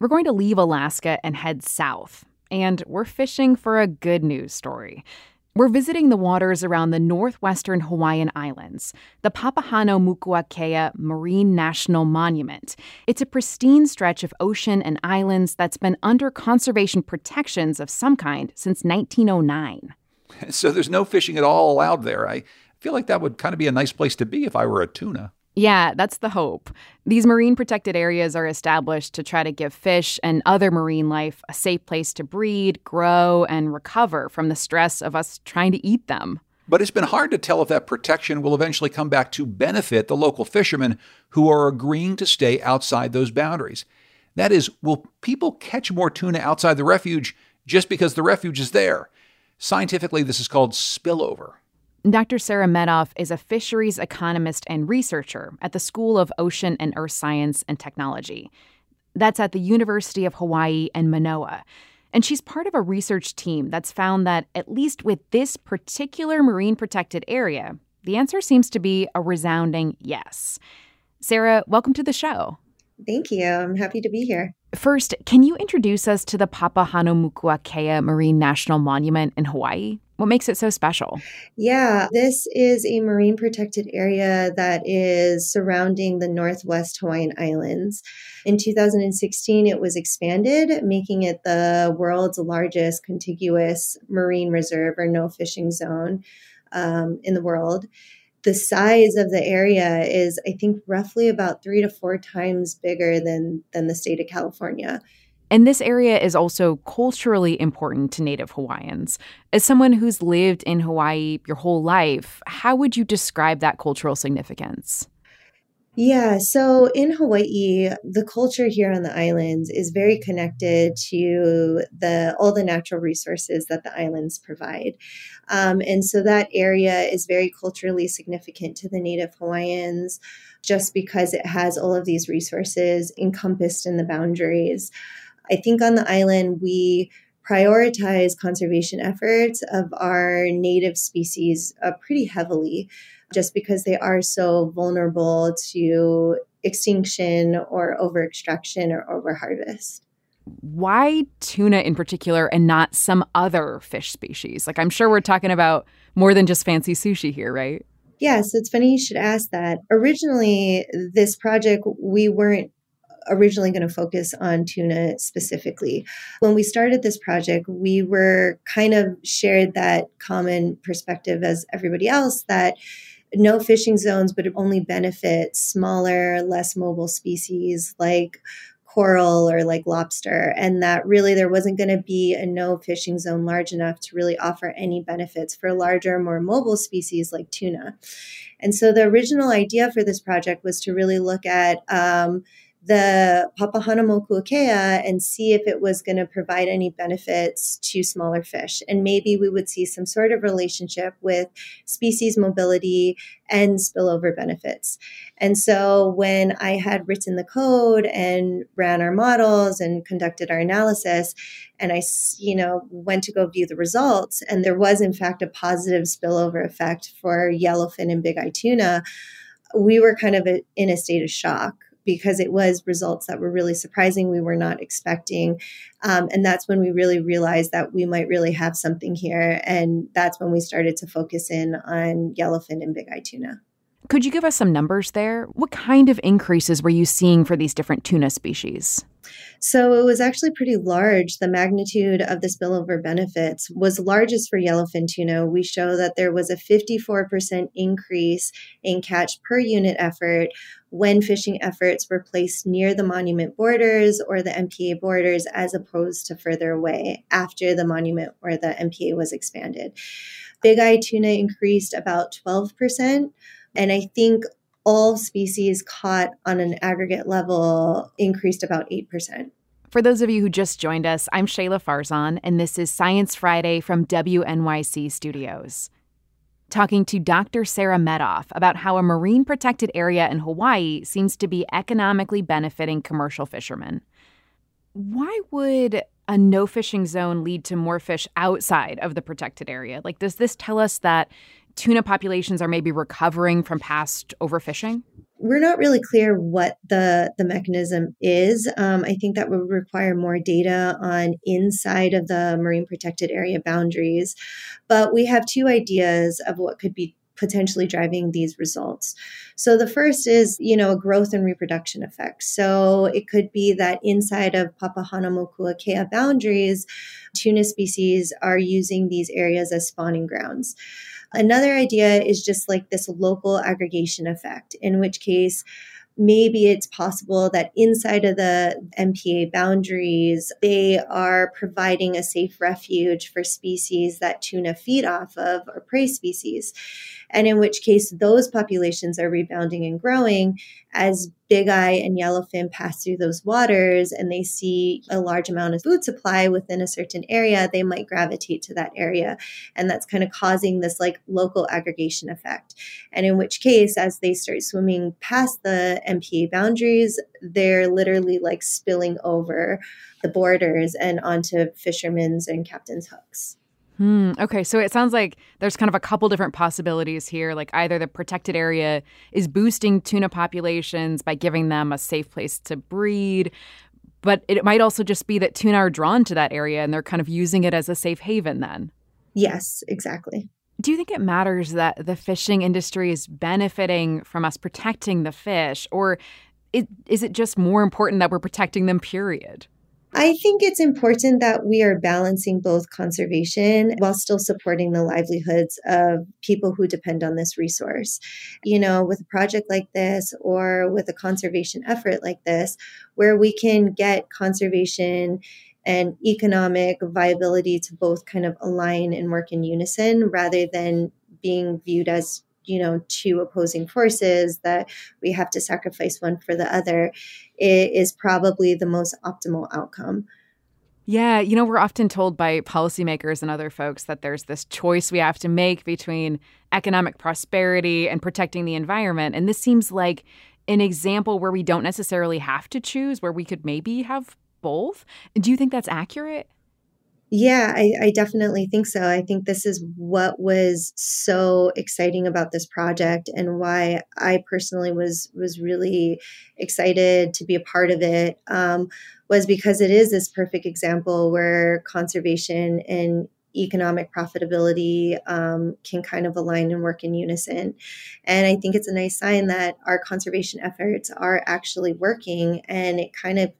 We're going to leave Alaska and head south, and we're fishing for a good news story. We're visiting the waters around the northwestern Hawaiian Islands, the Papahano Papahanaumokuakea Marine National Monument. It's a pristine stretch of ocean and islands that's been under conservation protections of some kind since 1909. So there's no fishing at all allowed there. I feel like that would kind of be a nice place to be if I were a tuna. Yeah, that's the hope. These marine protected areas are established to try to give fish and other marine life a safe place to breed, grow, and recover from the stress of us trying to eat them. But it's been hard to tell if that protection will eventually come back to benefit the local fishermen who are agreeing to stay outside those boundaries. That is, will people catch more tuna outside the refuge just because the refuge is there? Scientifically, this is called spillover. Dr. Sarah Medoff is a fisheries economist and researcher at the School of Ocean and Earth Science and Technology. That's at the University of Hawaii and Manoa. And she's part of a research team that's found that, at least with this particular marine protected area, the answer seems to be a resounding yes. Sarah, welcome to the show. Thank you. I'm happy to be here. First, can you introduce us to the Papahanaumokuakea Marine National Monument in Hawaii? What makes it so special? Yeah, this is a marine protected area that is surrounding the Northwest Hawaiian Islands. In 2016, it was expanded, making it the world's largest contiguous marine reserve or no fishing zone um, in the world the size of the area is i think roughly about three to four times bigger than than the state of california and this area is also culturally important to Native Hawaiians. As someone who's lived in Hawaii your whole life, how would you describe that cultural significance? Yeah, so in Hawaii, the culture here on the islands is very connected to the all the natural resources that the islands provide, um, and so that area is very culturally significant to the Native Hawaiians, just because it has all of these resources encompassed in the boundaries. I think on the island, we prioritize conservation efforts of our native species uh, pretty heavily just because they are so vulnerable to extinction or over extraction or over harvest. Why tuna in particular and not some other fish species? Like, I'm sure we're talking about more than just fancy sushi here, right? Yeah, so it's funny you should ask that. Originally, this project, we weren't originally going to focus on tuna specifically. When we started this project, we were kind of shared that common perspective as everybody else that no fishing zones would only benefit smaller, less mobile species like coral or like lobster, and that really there wasn't going to be a no fishing zone large enough to really offer any benefits for larger, more mobile species like tuna. And so the original idea for this project was to really look at um, the Papahanaumokuakea and see if it was going to provide any benefits to smaller fish. And maybe we would see some sort of relationship with species mobility and spillover benefits. And so when I had written the code and ran our models and conducted our analysis, and I, you know, went to go view the results, and there was in fact a positive spillover effect for yellowfin and big eye tuna, we were kind of in a state of shock because it was results that were really surprising we were not expecting. Um, and that's when we really realized that we might really have something here and that's when we started to focus in on yellowfin and big eye tuna. Could you give us some numbers there? What kind of increases were you seeing for these different tuna species so it was actually pretty large. The magnitude of the spillover benefits was largest for yellowfin tuna. We show that there was a 54% increase in catch per unit effort when fishing efforts were placed near the monument borders or the MPA borders as opposed to further away after the monument or the MPA was expanded. Big eye tuna increased about 12%. And I think all species caught on an aggregate level increased about 8%. For those of you who just joined us, I'm Shahla Farzan, and this is Science Friday from WNYC Studios. Talking to Dr. Sarah Medoff about how a marine protected area in Hawaii seems to be economically benefiting commercial fishermen. Why would a no fishing zone lead to more fish outside of the protected area? Like, does this tell us that tuna populations are maybe recovering from past overfishing? we're not really clear what the the mechanism is. Um, I think that would require more data on inside of the marine protected area boundaries, but we have two ideas of what could be potentially driving these results. So the first is, you know, a growth and reproduction effect. So it could be that inside of Papahanaumokuakea boundaries, tuna species are using these areas as spawning grounds. Another idea is just like this local aggregation effect, in which case, maybe it's possible that inside of the MPA boundaries, they are providing a safe refuge for species that tuna feed off of or prey species and in which case those populations are rebounding and growing as big eye and yellowfin pass through those waters and they see a large amount of food supply within a certain area, they might gravitate to that area. And that's kind of causing this like local aggregation effect. And in which case, as they start swimming past the MPA boundaries, they're literally like spilling over the borders and onto fishermen's and captain's hooks. Hmm. Okay, so it sounds like there's kind of a couple different possibilities here. Like either the protected area is boosting tuna populations by giving them a safe place to breed, but it might also just be that tuna are drawn to that area and they're kind of using it as a safe haven then. Yes, exactly. Do you think it matters that the fishing industry is benefiting from us protecting the fish, or is it just more important that we're protecting them, period? I think it's important that we are balancing both conservation while still supporting the livelihoods of people who depend on this resource. You know, with a project like this or with a conservation effort like this, where we can get conservation and economic viability to both kind of align and work in unison rather than being viewed as you know two opposing forces that we have to sacrifice one for the other is probably the most optimal outcome yeah, you know, we're often told by policymakers and other folks that there's this choice we have to make between economic prosperity and protecting the environment. And this seems like an example where we don't necessarily have to choose, where we could maybe have both. Do you think that's accurate? Yeah, I, I, definitely think so. I think this is what was so exciting about this project and why I personally was was really excited to be a part of it. Um, was because it is this perfect example where conservation and economic profitability um, can kind of align and work in unison. And I think it's a nice sign that our conservation efforts are actually working and it kind of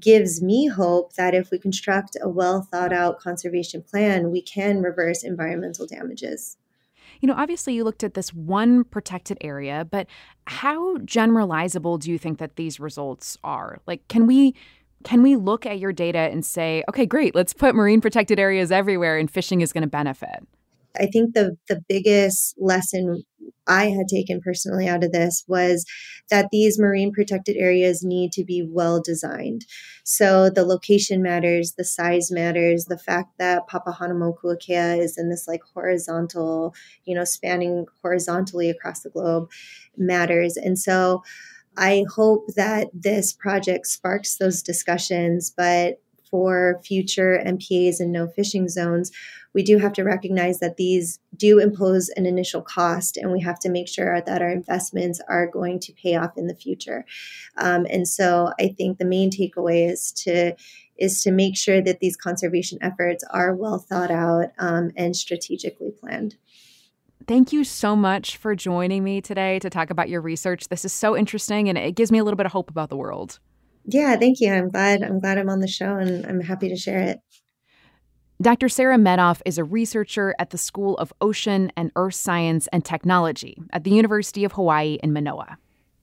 gives me hope that if we construct a well thought out conservation plan, we can reverse environmental damages. You know, obviously, you looked at this one protected area, but how generalizable do you think that these results are? Like, can we can we look at your data and say, okay, great, let's put marine protected areas everywhere, and fishing is going to benefit? I think the the biggest lesson I had taken personally out of this was that these marine protected areas need to be well designed. So the location matters, the size matters, the fact that Papahanaumokuakea is in this like horizontal, you know, spanning horizontally across the globe matters. And so I hope that this project sparks those discussions, but for future MPAs and no fishing zones, we do have to recognize that these do impose an initial cost, and we have to make sure that our investments are going to pay off in the future. Um, and so, I think the main takeaway is to is to make sure that these conservation efforts are well thought out um, and strategically planned. Thank you so much for joining me today to talk about your research. This is so interesting and it gives me a little bit of hope about the world. Yeah, thank you. I'm glad I'm glad I'm on the show and I'm happy to share it. Dr. Sarah Medoff is a researcher at the School of Ocean and Earth Science and Technology at the University of Hawaii in Manoa.